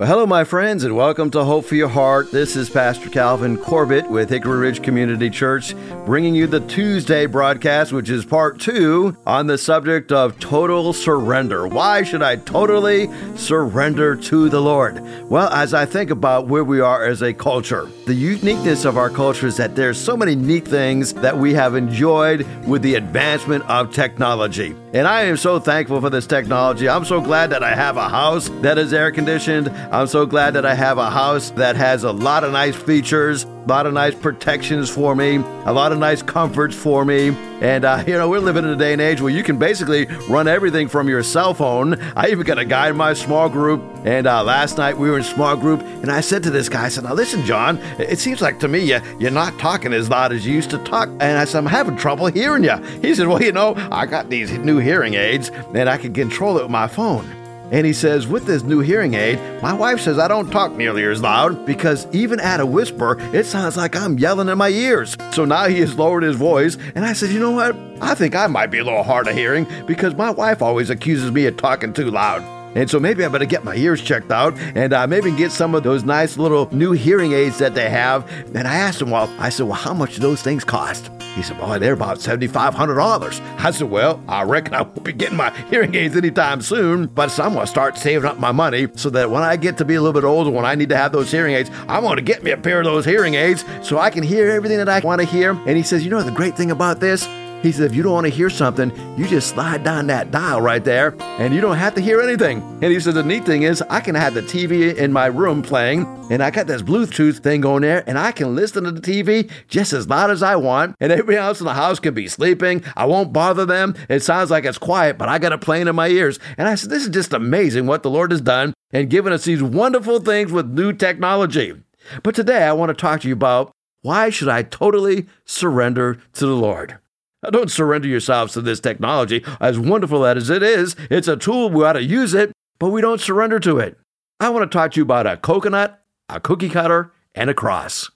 Well, hello, my friends, and welcome to Hope for Your Heart. This is Pastor Calvin Corbett with Hickory Ridge Community Church, bringing you the Tuesday broadcast, which is part two on the subject of total surrender. Why should I totally surrender to the Lord? Well, as I think about where we are as a culture, the uniqueness of our culture is that there's so many neat things that we have enjoyed with the advancement of technology. And I am so thankful for this technology. I'm so glad that I have a house that is air conditioned. I'm so glad that I have a house that has a lot of nice features, a lot of nice protections for me, a lot of nice comforts for me. And, uh, you know, we're living in a day and age where you can basically run everything from your cell phone. I even got a guy in my small group. And uh, last night we were in small group, and I said to this guy, I said, Now listen, John, it seems like to me you, you're not talking as loud as you used to talk. And I said, I'm having trouble hearing you. He said, Well, you know, I got these new hearing aids, and I can control it with my phone. And he says, with this new hearing aid, my wife says I don't talk nearly as loud because even at a whisper, it sounds like I'm yelling in my ears. So now he has lowered his voice. And I said, you know what? I think I might be a little hard of hearing because my wife always accuses me of talking too loud. And so maybe I better get my ears checked out and uh, maybe get some of those nice little new hearing aids that they have. And I asked him, well, I said, well, how much do those things cost? He said, Boy, they're about $7,500. I said, Well, I reckon I won't be getting my hearing aids anytime soon, but I'm going to start saving up my money so that when I get to be a little bit older, when I need to have those hearing aids, I'm going to get me a pair of those hearing aids so I can hear everything that I want to hear. And he says, You know, the great thing about this? He said, if you don't want to hear something, you just slide down that dial right there and you don't have to hear anything. And he said, the neat thing is, I can have the TV in my room playing and I got this Bluetooth thing going there and I can listen to the TV just as loud as I want. And everybody else in the house can be sleeping. I won't bother them. It sounds like it's quiet, but I got it playing in my ears. And I said, this is just amazing what the Lord has done and given us these wonderful things with new technology. But today I want to talk to you about why should I totally surrender to the Lord? Don't surrender yourselves to this technology. As wonderful as it is, it's a tool. We ought to use it, but we don't surrender to it. I want to talk to you about a coconut, a cookie cutter, and a cross.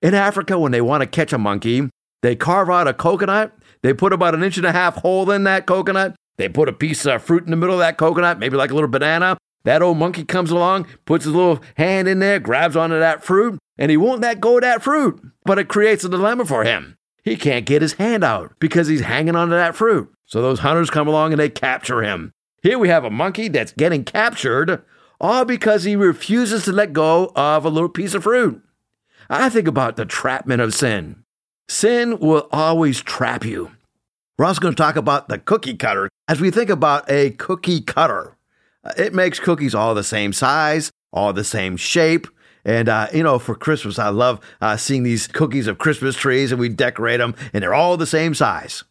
In Africa, when they want to catch a monkey, they carve out a coconut. They put about an inch and a half hole in that coconut. They put a piece of fruit in the middle of that coconut, maybe like a little banana. That old monkey comes along, puts his little hand in there, grabs onto that fruit, and he won't let go of that fruit. But it creates a dilemma for him he can't get his hand out because he's hanging onto that fruit. So those hunters come along and they capture him. Here we have a monkey that's getting captured all because he refuses to let go of a little piece of fruit. I think about the trapment of sin. Sin will always trap you. We're also going to talk about the cookie cutter. As we think about a cookie cutter, uh, it makes cookies all the same size, all the same shape, and, uh, you know, for Christmas, I love uh, seeing these cookies of Christmas trees and we decorate them and they're all the same size.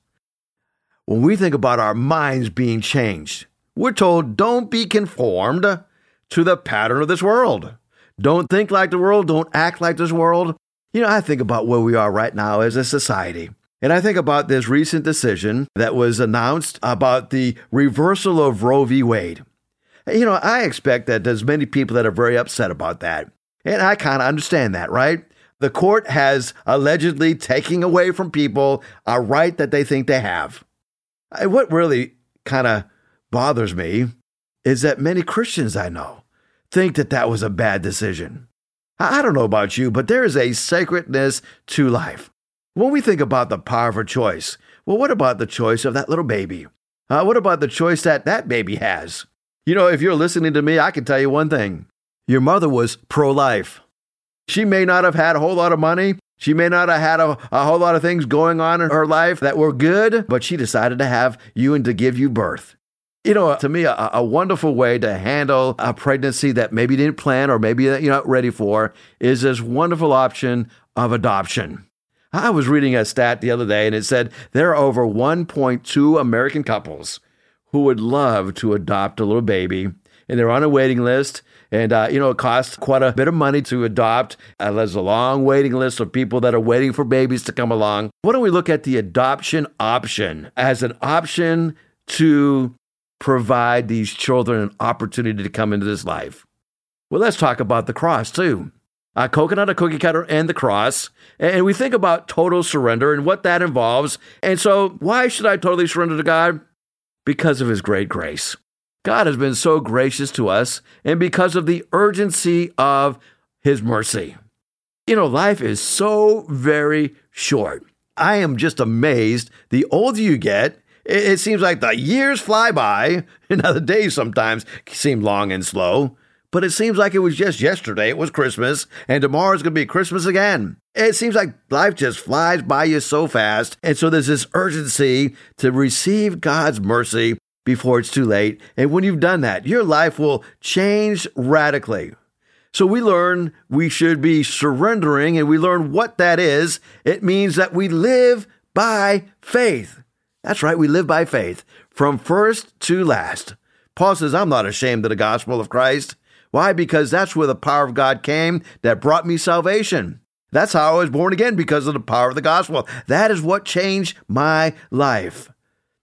When we think about our minds being changed, we're told don't be conformed to the pattern of this world. Don't think like the world. Don't act like this world. You know, I think about where we are right now as a society. And I think about this recent decision that was announced about the reversal of Roe v. Wade. You know, I expect that there's many people that are very upset about that. And I kind of understand that, right? The court has allegedly taking away from people a right that they think they have. What really kind of bothers me is that many Christians I know think that that was a bad decision. I don't know about you, but there is a sacredness to life. When we think about the power of choice, well, what about the choice of that little baby? Uh, what about the choice that that baby has? You know, if you're listening to me, I can tell you one thing your mother was pro life. She may not have had a whole lot of money. She may not have had a, a, whole lot of things going on in her life that were good, but she decided to have you and to give you birth. You know, to me, a, a wonderful way to handle a pregnancy that maybe you didn't plan or maybe you're not ready for is this wonderful option of adoption. I was reading a stat the other day and it said there are over 1.2 American couples who would love to adopt a little baby and they're on a waiting list and, uh, you know, it costs quite a bit of money to adopt. Uh, there's a long waiting list of people that are waiting for babies to come along. Why don't we look at the adoption option as an option to provide these children an opportunity to come into this life? Well, let's talk about the cross too. A coconut, a cookie cutter, and the cross. And we think about total surrender and what that involves. And so, why should I totally surrender to God? Because of His great grace. God has been so gracious to us and because of the urgency of His mercy. You know, life is so very short. I am just amazed. The older you get, it, seems like the years fly by. Now, the days sometimes seem long and slow, but it seems like it was just yesterday it was Christmas, and tomorrow's going to be Christmas again. It seems like life just flies by you so fast. And so there's this urgency to receive God's mercy before it's too late. And when you've done that, your life will change radically. So we learn we should be surrendering and we learn what that is. It means that we live by faith. That's right, we live by faith from first to last. Paul says, I'm not ashamed of the gospel of Christ. Why? Because that's where the power of God came that brought me salvation. That's how I was born again because of the power of the gospel. That is what changed my life.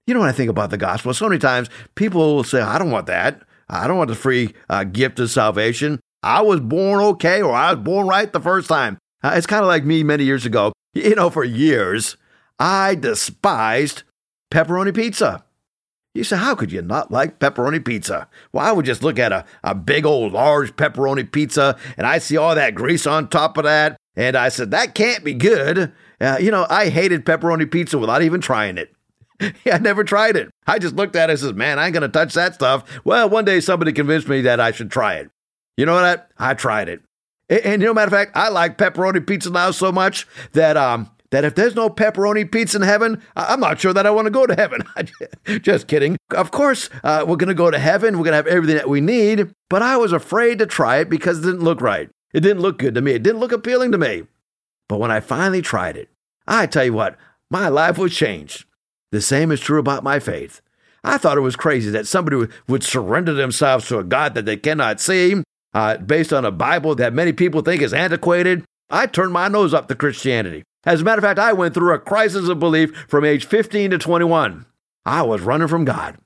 You know, what I think about the gospel, so many times people will say, I don't want that. I don't want the free uh, gift of salvation. I was born okay or I was born right the first time. Uh, it's kind of like me many years ago. You know, for years, I despised pepperoni pizza. You say, how could you not like pepperoni pizza? Well, I would just look at a, a big old large pepperoni pizza and I see all that grease on top of that. And I said, that can't be good. Uh, you know, I hated pepperoni pizza without even trying it. I never tried it. I just looked at it and says, man, I ain't going to touch that stuff. Well, one day somebody convinced me that I should try it. You know what? I tried it. And, and you know, matter of fact, I like pepperoni pizza now so much that um that if there's no pepperoni pizza in heaven, I'm not sure that I want to go to heaven. Just kidding. Of course, uh, we're going to go to heaven. We're going to have everything that we need. But I was afraid to try it because it didn't look right. It didn't look good to me. It didn't look appealing to me. But when I finally tried it, I tell you what, my life was changed. The same is true about my faith. I thought it was crazy that somebody would surrender themselves to a God that they cannot see uh, based on a Bible that many people think is antiquated. I turned my nose up to Christianity. As a matter of fact, I went through a crisis of belief from age 15 to 21. I was running from God.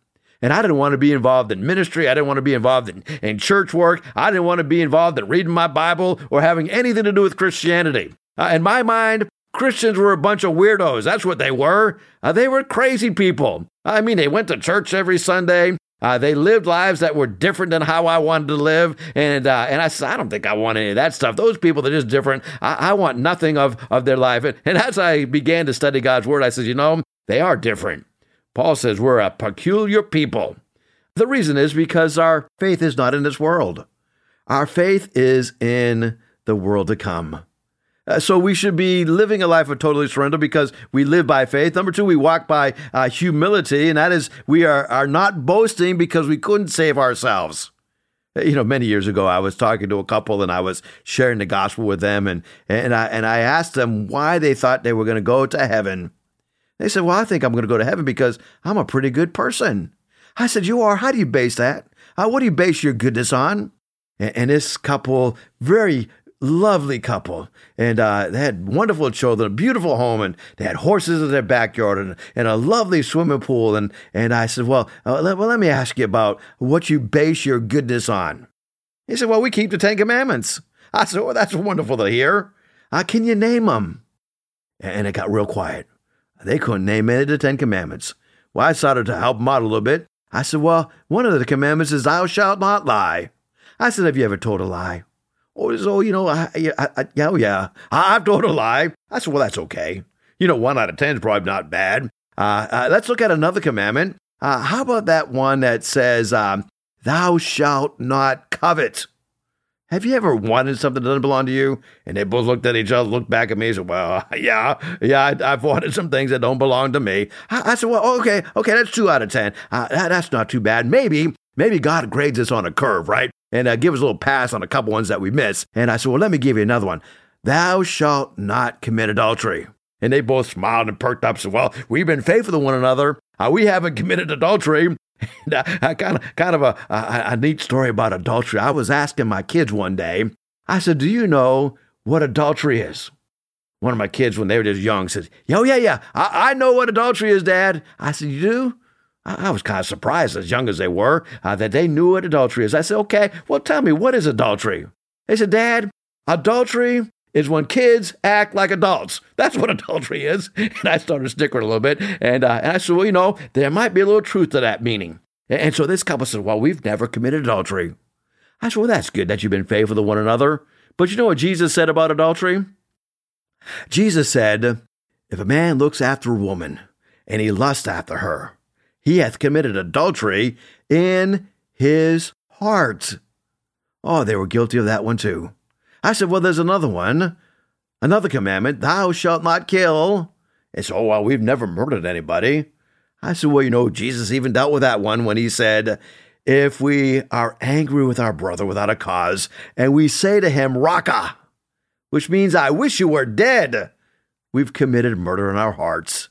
And I didn't want to be involved in ministry. I didn't want to be involved in, in church work. I didn't want to be involved in reading my Bible or having anything to do with Christianity. Uh, in my mind, Christians were a bunch of weirdos. That's what they were. Uh, they were crazy people. I mean, they went to church every Sunday. Uh, they lived lives that were different than how I wanted to live, and uh, and I said, I don't think I want any of that stuff. Those people are just different. I, I want nothing of of their life. And, and as I began to study God's word, I said, you know, they are different. Paul says we're a peculiar people. The reason is because our faith is not in this world. Our faith is in the world to come. Uh, so we should be living a life of totally surrender because we live by faith. Number two, we walk by uh, humility, and that is we are, are not boasting because we couldn't save ourselves. You know, many years ago, I was talking to a couple and I was sharing the gospel with them, and and I and I asked them why they thought they were going to go to heaven. They said, "Well, I think I'm going to go to heaven because I'm a pretty good person." I said, "You are? How do you base that? Uh, what do you base your goodness on?" And, and this couple, very lovely couple, and uh, they had wonderful children, a beautiful home, and they had horses in their backyard and, and a lovely swimming pool. And and I said, well, uh, let, well, let me ask you about what you base your goodness on. He said, well, we keep the Ten Commandments. I said, well, that's wonderful to hear. Uh, can you name them? And it got real quiet. They couldn't name any of the Ten Commandments. Well, I started to help them out a little bit. I said, well, one of the commandments is thou shalt not lie. I said, have you ever told a lie? Oh, so, you know, I, I, I, yeah, oh, yeah, I've told a lie. I said, well, that's okay. You know, one out of 10 is probably not bad. Uh, uh, let's look at another commandment. Uh, how about that one that says, um, thou shalt not covet? Have you ever wanted something that doesn't belong to you? And they both looked at each other, looked back at me, and said, Well, yeah, yeah, I, have wanted some things that don't belong to me. I, I said, Well, okay, okay, that's two out of 10. Uh, that, that's not too bad. Maybe, maybe God grades us on a curve, right? and uh, give us a little pass on a couple ones that we miss. And I said, Well, let me give you another one. Thou shalt not commit adultery. And they both smiled and perked up. And said, "Well, we've been faithful to one another. Uh, we haven't committed adultery." And, uh, kind of, kind of a, a, a neat story about adultery. I was asking my kids one day. I said, "Do you know what adultery is?" One of my kids, when they were just young, said, "Yo, yeah, yeah, I, I know what adultery is, Dad." I said, "You do?" I was kind of surprised, as young as they were, uh, that they knew what adultery is. I said, okay, well, tell me, what is adultery? They said, Dad, adultery is when kids act like adults. That's what adultery is. And I started snickering a little bit. And, uh, and I said, well, you know, there might be a little truth to that meaning. And so this couple said, Well, we've never committed adultery. I said, Well, that's good that you've been faithful to one another. But you know what Jesus said about adultery? Jesus said, If a man looks after a woman and he lusts after her, he hath committed adultery in his heart. Oh, they were guilty of that one too. I said, Well, there's another one. Another commandment, thou shalt not kill. And so, oh, well, we've never murdered anybody. I said, Well, you know, Jesus even dealt with that one when he said, If we are angry with our brother without a cause, and we say to him, Raca, which means, I wish you were dead, we've committed murder in our hearts.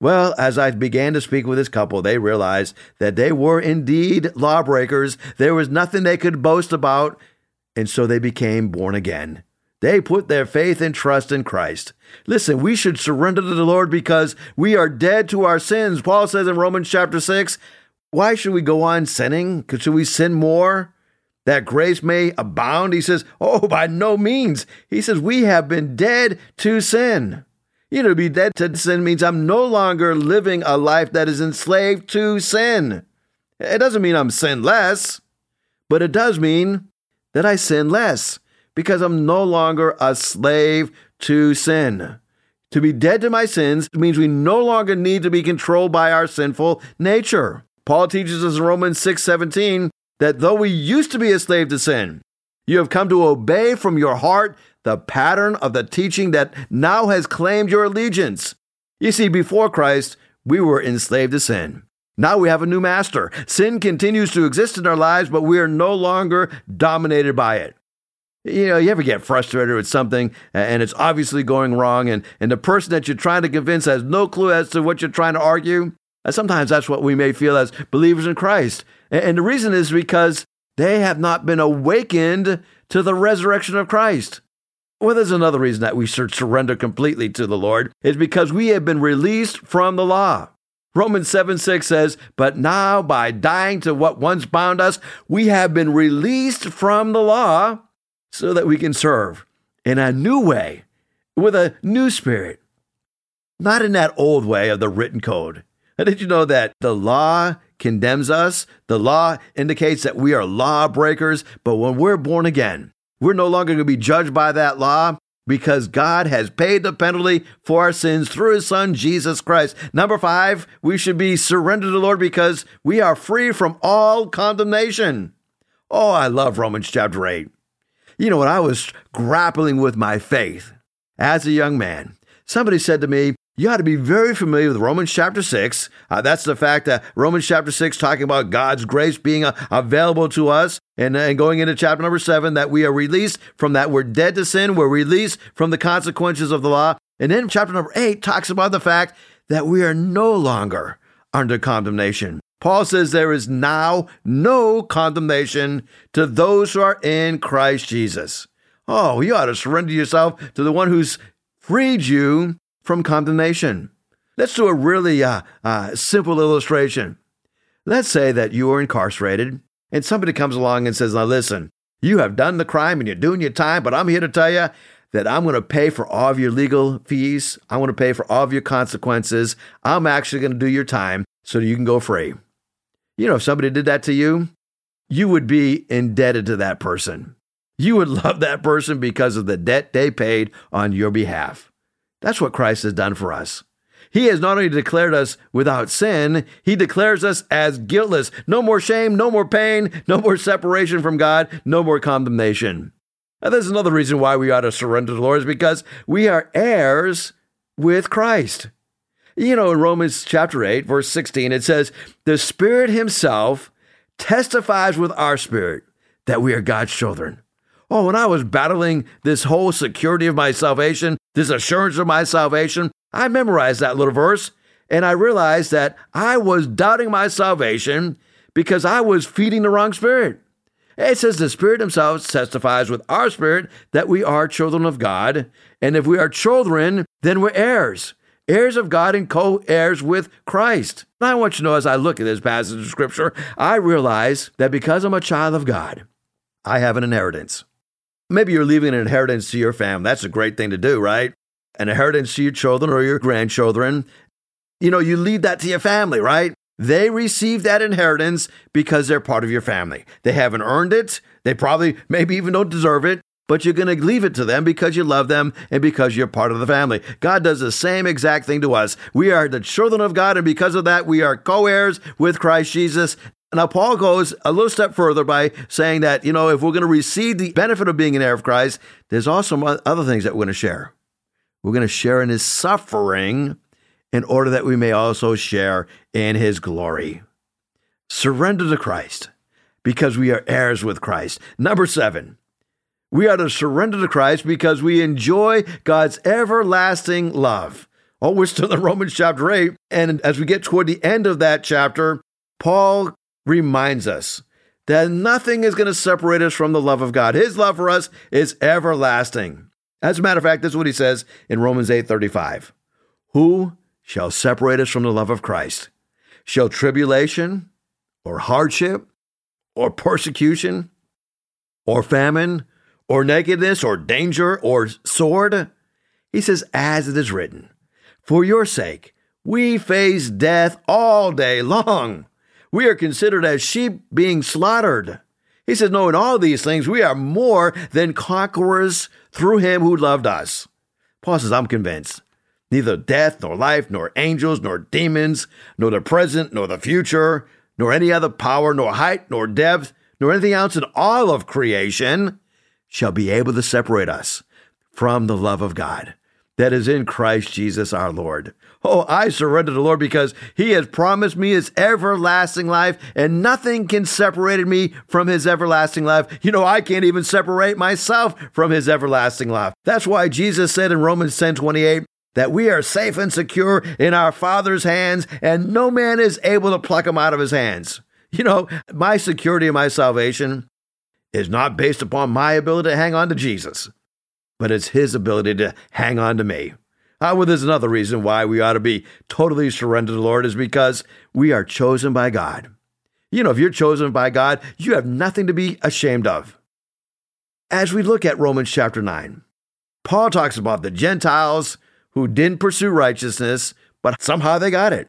Well, as I began to speak with this couple, they realized that they were indeed lawbreakers. There was nothing they could boast about, and so they became born again. They put their faith and trust in Christ. Listen, we should surrender to the Lord because we are dead to our sins. Paul says in Romans chapter 6, why should we go on sinning? Should we sin more? That grace may abound? He says, oh, by no means. He says, we have been dead to sin. You know, to be dead to sin means I'm no longer living a life that is enslaved to sin. It doesn't mean I'm sinless, but it does mean that I sin less because I'm no longer a slave to sin. To be dead to my sins means we no longer need to be controlled by our sinful nature. Paul teaches us in Romans 6:17 that though we used to be a slave to sin, you have come to obey from your heart the pattern of the teaching that now has claimed your allegiance. You see, before Christ, we were enslaved to sin. Now we have a new master. Sin continues to exist in our lives, but we are no longer dominated by it. You know, you ever get frustrated with something and it's obviously going wrong, and, and the person that you're trying to convince has no clue as to what you're trying to argue? Sometimes that's what we may feel as believers in Christ. And the reason is because they have not been awakened to the resurrection of Christ. Well, there's another reason that we should surrender completely to the Lord is because we have been released from the law. Romans 7 6 says, But now by dying to what once bound us, we have been released from the law so that we can serve in a new way with a new spirit, not in that old way of the written code. Did you know that the law condemns us? The law indicates that we are lawbreakers, but when we're born again, we're no longer going to be judged by that law because God has paid the penalty for our sins through his son, Jesus Christ. Number five, we should be surrendered to the Lord because we are free from all condemnation. Oh, I love Romans chapter 8. You know, when I was grappling with my faith as a young man, somebody said to me, you ought to be very familiar with Romans chapter 6. Uh, that's the fact that Romans chapter 6 talking about God's grace being uh, available to us. And, uh, and going into chapter number 7, that we are released from that. We're dead to sin. We're released from the consequences of the law. And then chapter number 8 talks about the fact that we are no longer under condemnation. Paul says there is now no condemnation to those who are in Christ Jesus. Oh, you ought to surrender yourself to the one who's freed you from condemnation. Let's do a really uh, uh, simple illustration. Let's say that you are incarcerated and somebody comes along and says, Now listen, you have done the crime and you're doing your time, but I'm here to tell you that I'm going to pay for all of your legal fees. I'm going to pay for all of your consequences. I'm actually going to do your time so you can go free. You know, if somebody did that to you, you would be indebted to that person. You would love that person because of the debt they paid on your behalf. That's what Christ has done for us. He has not only declared us without sin, he declares us as guiltless. No more shame, no more pain, no more separation from God, no more condemnation. Now, there's another reason why we ought to surrender to the Lord is because we are heirs with Christ. You know, in Romans chapter 8, verse 16, it says, The Spirit Himself testifies with our spirit that we are God's children. Oh, when I was battling this whole security of my salvation, this assurance of my salvation, I memorized that little verse and I realized that I was doubting my salvation because I was feeding the wrong spirit. It says the Spirit Himself testifies with our spirit that we are children of God. And if we are children, then we're heirs, heirs of God and co heirs with Christ. And I want you to know as I look at this passage of Scripture, I realize that because I'm a child of God, I have an inheritance. Maybe you're leaving an inheritance to your family. That's a great thing to do, right? An inheritance to your children or your grandchildren. You know, you leave that to your family, right? They receive that inheritance because they're part of your family. They haven't earned it. They probably, maybe even don't deserve it, but you're going to leave it to them because you love them and because you're part of the family. God does the same exact thing to us. We are the children of God, and because of that, we are co heirs with Christ Jesus. Now, Paul goes a little step further by saying that, you know, if we're going to receive the benefit of being an heir of Christ, there's also other things that we're going to share. We're going to share in his suffering in order that we may also share in his glory. Surrender to Christ because we are heirs with Christ. Number seven, we are to surrender to Christ because we enjoy God's everlasting love. Oh, we're still in Romans chapter 8. And as we get toward the end of that chapter, Paul reminds us that nothing is going to separate us from the love of God. His love for us is everlasting. As a matter of fact, this is what he says in Romans 8:35. Who shall separate us from the love of Christ? Shall tribulation or hardship or persecution or famine or nakedness or danger or sword? He says, as it is written, for your sake we face death all day long. We are considered as sheep being slaughtered. He says, No, in all these things we are more than conquerors through him who loved us. Paul says, I'm convinced Neither death, nor life, nor angels, nor demons, nor the present, nor the future, nor any other power, nor height, nor depth, nor anything else in all of creation shall be able to separate us from the love of God that is in Christ Jesus our Lord. Oh, I surrender to the Lord because He has promised me His everlasting life, and nothing can separate me from His everlasting life. You know, I can't even separate myself from His everlasting life. That's why Jesus said in Romans 10 28, that we are safe and secure in our Father's hands, and no man is able to pluck him out of his hands. You know, my security and my salvation is not based upon my ability to hang on to Jesus, but it's his ability to hang on to me. Uh, well, there's another reason why we ought to be totally surrendered to the Lord is because we are chosen by God. You know, if you're chosen by God, you have nothing to be ashamed of. As we look at Romans chapter 9, Paul talks about the Gentiles who didn't pursue righteousness, but somehow they got it.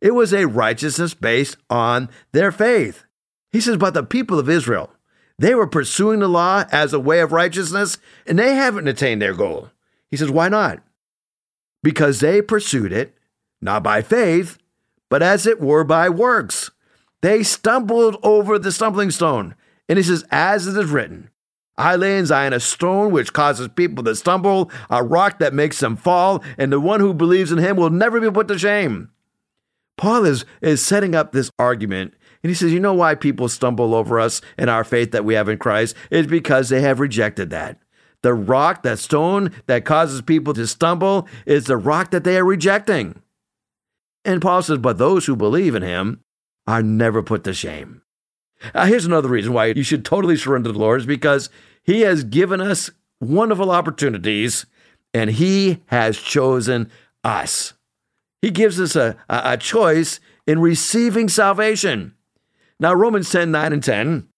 It was a righteousness based on their faith. He says, but the people of Israel, they were pursuing the law as a way of righteousness, and they haven't attained their goal. He says, why not? Because they pursued it, not by faith, but as it were by works. They stumbled over the stumbling stone. And he says, as it is written, I lay in Zion a stone which causes people to stumble, a rock that makes them fall, and the one who believes in him will never be put to shame. Paul is, is setting up this argument, and he says, You know why people stumble over us and our faith that we have in Christ? It's because they have rejected that. The rock, that stone that causes people to stumble, is the rock that they are rejecting. And Paul says, But those who believe in him are never put to shame. Uh, here's another reason why you should totally surrender to the Lord is because He has given us wonderful opportunities and He has chosen us. He gives us a, a, choice in receiving salvation. Now, Romans 10 9 and 10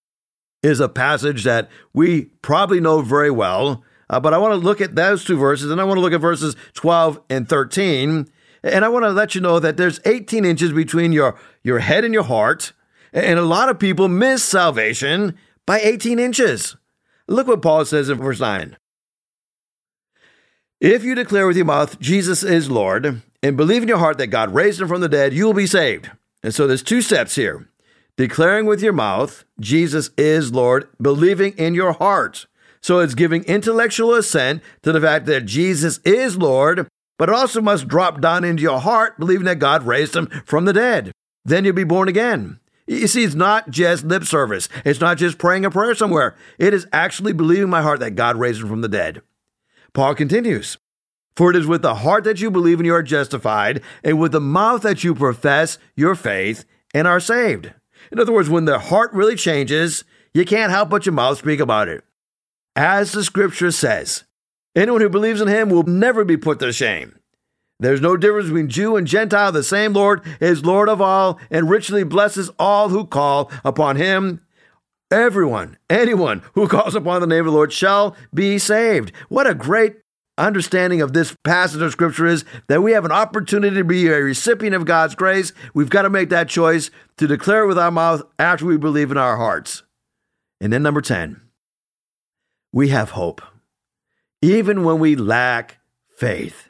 is a passage that we probably know very well, uh, but I want to look at those two verses and I want to look at verses 12 and 13. And I want to let you know that there's 18 inches between your, your head and your heart. And a lot of people miss salvation by 18 inches. Look what Paul says in verse 9. If you declare with your mouth Jesus is Lord and believe in your heart that God raised him from the dead, you will be saved. And so there's two steps here. Declaring with your mouth Jesus is Lord, believing in your heart. So it's giving intellectual assent to the fact that Jesus is Lord, but it also must drop down into your heart, believing that God raised him from the dead. Then you'll be born again. You see, it's not just lip service. It's not just praying a prayer somewhere. It is actually believing in my heart that God raised him from the dead. Paul continues, For it is with the heart that you believe and you are justified, and with the mouth that you profess your faith and are saved. In other words, when the heart really changes, you can't help but your mouth speak about it. As the scripture says, anyone who believes in him will never be put to shame. There's no difference between Jew and Gentile. The same Lord is Lord of all and richly blesses all who call upon him. Everyone, anyone who calls upon the name of the Lord shall be saved. What a great understanding of this passage of scripture is that we have an opportunity to be a recipient of God's grace. We've got to make that choice to declare it with our mouth after we believe in our hearts. And then number 10, we have hope, even when we lack faith.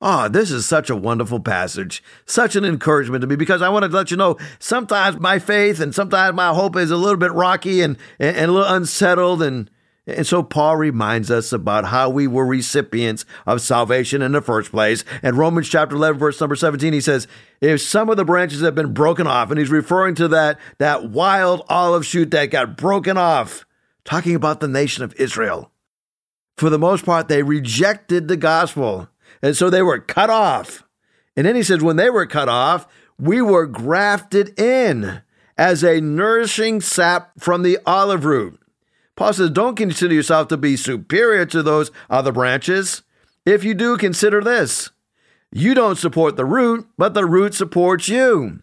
Oh, this is such a wonderful passage, such an encouragement to me because I want to let you know sometimes my faith and sometimes my hope is a little bit rocky and, and, and a little unsettled. And, and so Paul reminds us about how we were recipients of salvation in the first place. And Romans chapter 11, verse number 17, he says, If some of the branches have been broken off, and he's referring to that, that wild olive shoot that got broken off, talking about the nation of Israel. For the most part, they rejected the gospel. And so they were cut off. And then he says, when they were cut off, we were grafted in as a nourishing sap from the olive root. Paul says, don't consider yourself to be superior to those other branches. If you do, consider this you don't support the root, but the root supports you.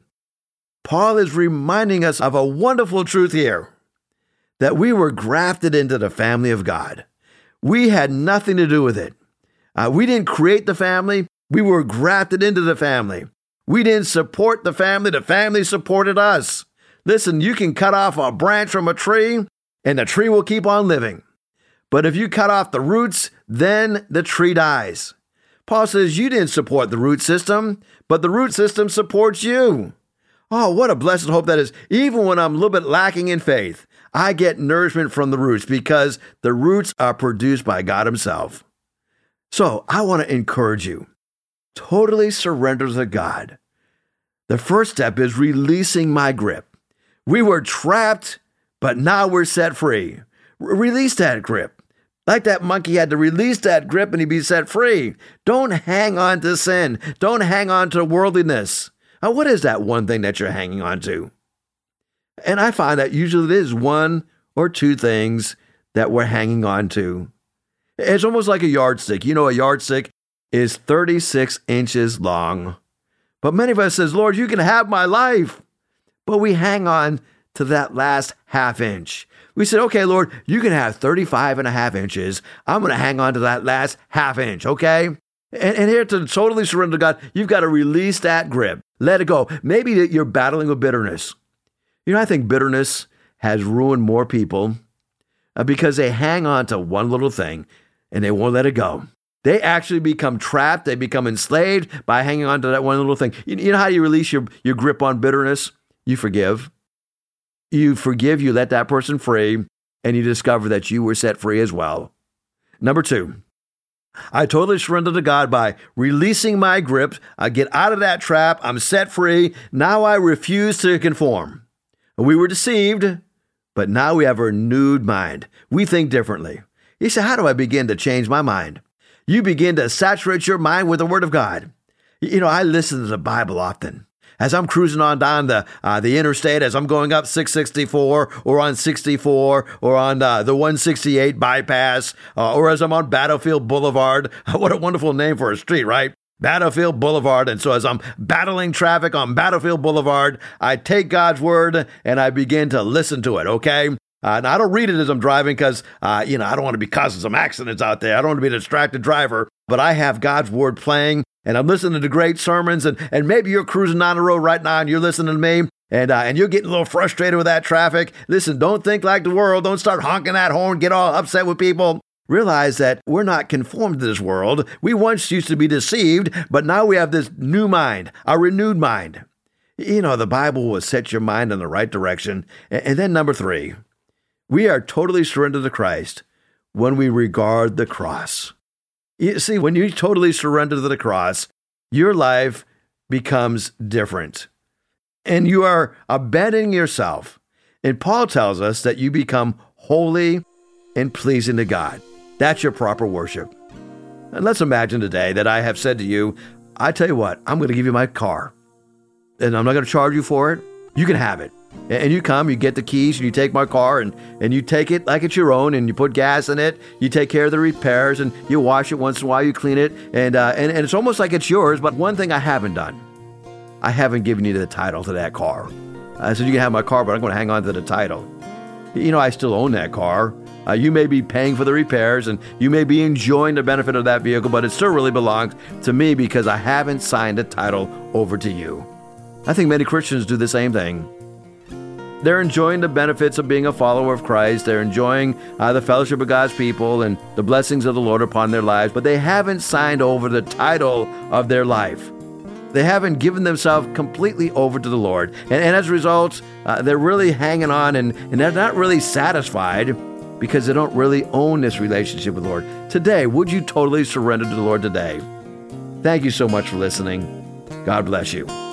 Paul is reminding us of a wonderful truth here that we were grafted into the family of God. We had nothing to do with it. Uh, we didn't create the family, we were grafted into the family. We didn't support the family, the family supported us. Listen, you can cut off a branch from a tree and the tree will keep on living. But if you cut off the roots, then the tree dies. Paul says you didn't support the root system, but the root system supports you. Oh, what a blessed hope that is. Even when I'm a little bit lacking in faith, I get nourishment from the roots because the roots are produced by God Himself. So I want to encourage you totally surrender to God. The first step is releasing my grip. We were trapped, but now we're set free. R- release that grip. Like that monkey had to release that grip and he'd be set free. Don't hang on to sin. Don't hang on to worldliness. Now, what is that one thing that you're hanging on to? And I find that usually it is one or two things that we're hanging on to. It's almost like a yardstick. You know, a yardstick is 36 inches long. But many of us says, Lord, you can have my life. But we hang on to that last half inch. We said, okay, Lord, you can have 35 and a half inches. I'm going to hang on to that last half inch, okay? And, and here to totally surrender to God, you've got to release that grip. Let it go. Maybe you're battling with bitterness. You know, I think bitterness has ruined more people uh, because they hang on to one little thing and they won't let it go. They actually become trapped. They become enslaved by hanging on to that one little thing. You, you know how you release your, your grip on bitterness? You forgive. You forgive, you let that person free, and you discover that you were set free as well. Number two, I totally surrender to God by releasing my grip. I get out of that trap. I'm set free. Now I refuse to conform. We were deceived, but now we have a renewed mind. We think differently. You say, How do I begin to change my mind? You begin to saturate your mind with the Word of God. You know, I listen to the Bible often. As I'm cruising on down the uh, the interstate, as I'm going up 664 or on 64 or on uh, the 168 bypass, uh, or as I'm on Battlefield Boulevard. what a wonderful name for a street, right? Battlefield Boulevard. And so as I'm battling traffic on Battlefield Boulevard, I take God's word and I begin to listen to it, okay? Uh, and I don't read it as I'm driving because, uh, you know, I don't want to be causing some accidents out there. I don't want to be a distracted driver, but I have God's word playing and I'm listening to great sermons. And, and maybe you're cruising down the road right now and you're listening to me and, uh, and you're getting a little frustrated with that traffic. Listen, don't think like the world. Don't start honking that horn, get all upset with people. Realize that we're not conformed to this world. We once used to be deceived, but now we have this new mind, a renewed mind. You know, the Bible will set your mind in the right direction. And then, number three, we are totally surrendered to Christ when we regard the cross. You see, when you totally surrender to the cross, your life becomes different. And you are abandoning yourself. And Paul tells us that you become holy and pleasing to God. That's your proper worship. And let's imagine today that I have said to you, I tell you what, I'm going to give you my car. And I'm not going to charge you for it. You can have it. And you come, you get the keys, and you take my car, and, and you take it like it's your own, and you put gas in it. You take care of the repairs, and you wash it once in a while, you clean it, and, uh, and, and it's almost like it's yours. But one thing I haven't done, I haven't given you the title to that car. I said, You can have my car, but I'm going to hang on to the title. You know, I still own that car, Uh, you may be paying for the repairs and you may be enjoying the benefit of that vehicle, but it still really belongs to me because I haven't signed a title over to you. I think many Christians do the same thing. They're enjoying the benefits of being a follower of Christ. They're enjoying uh, the fellowship of God's people and the blessings of the Lord upon their lives, but they haven't signed over the title of their life. They haven't given themselves completely over to the Lord. And, and as a result, uh, they're really hanging on and, and they're not really satisfied because they don't really own this relationship with the Lord. Today, would you totally surrender to the Lord today? Thank you so much for listening. God bless you.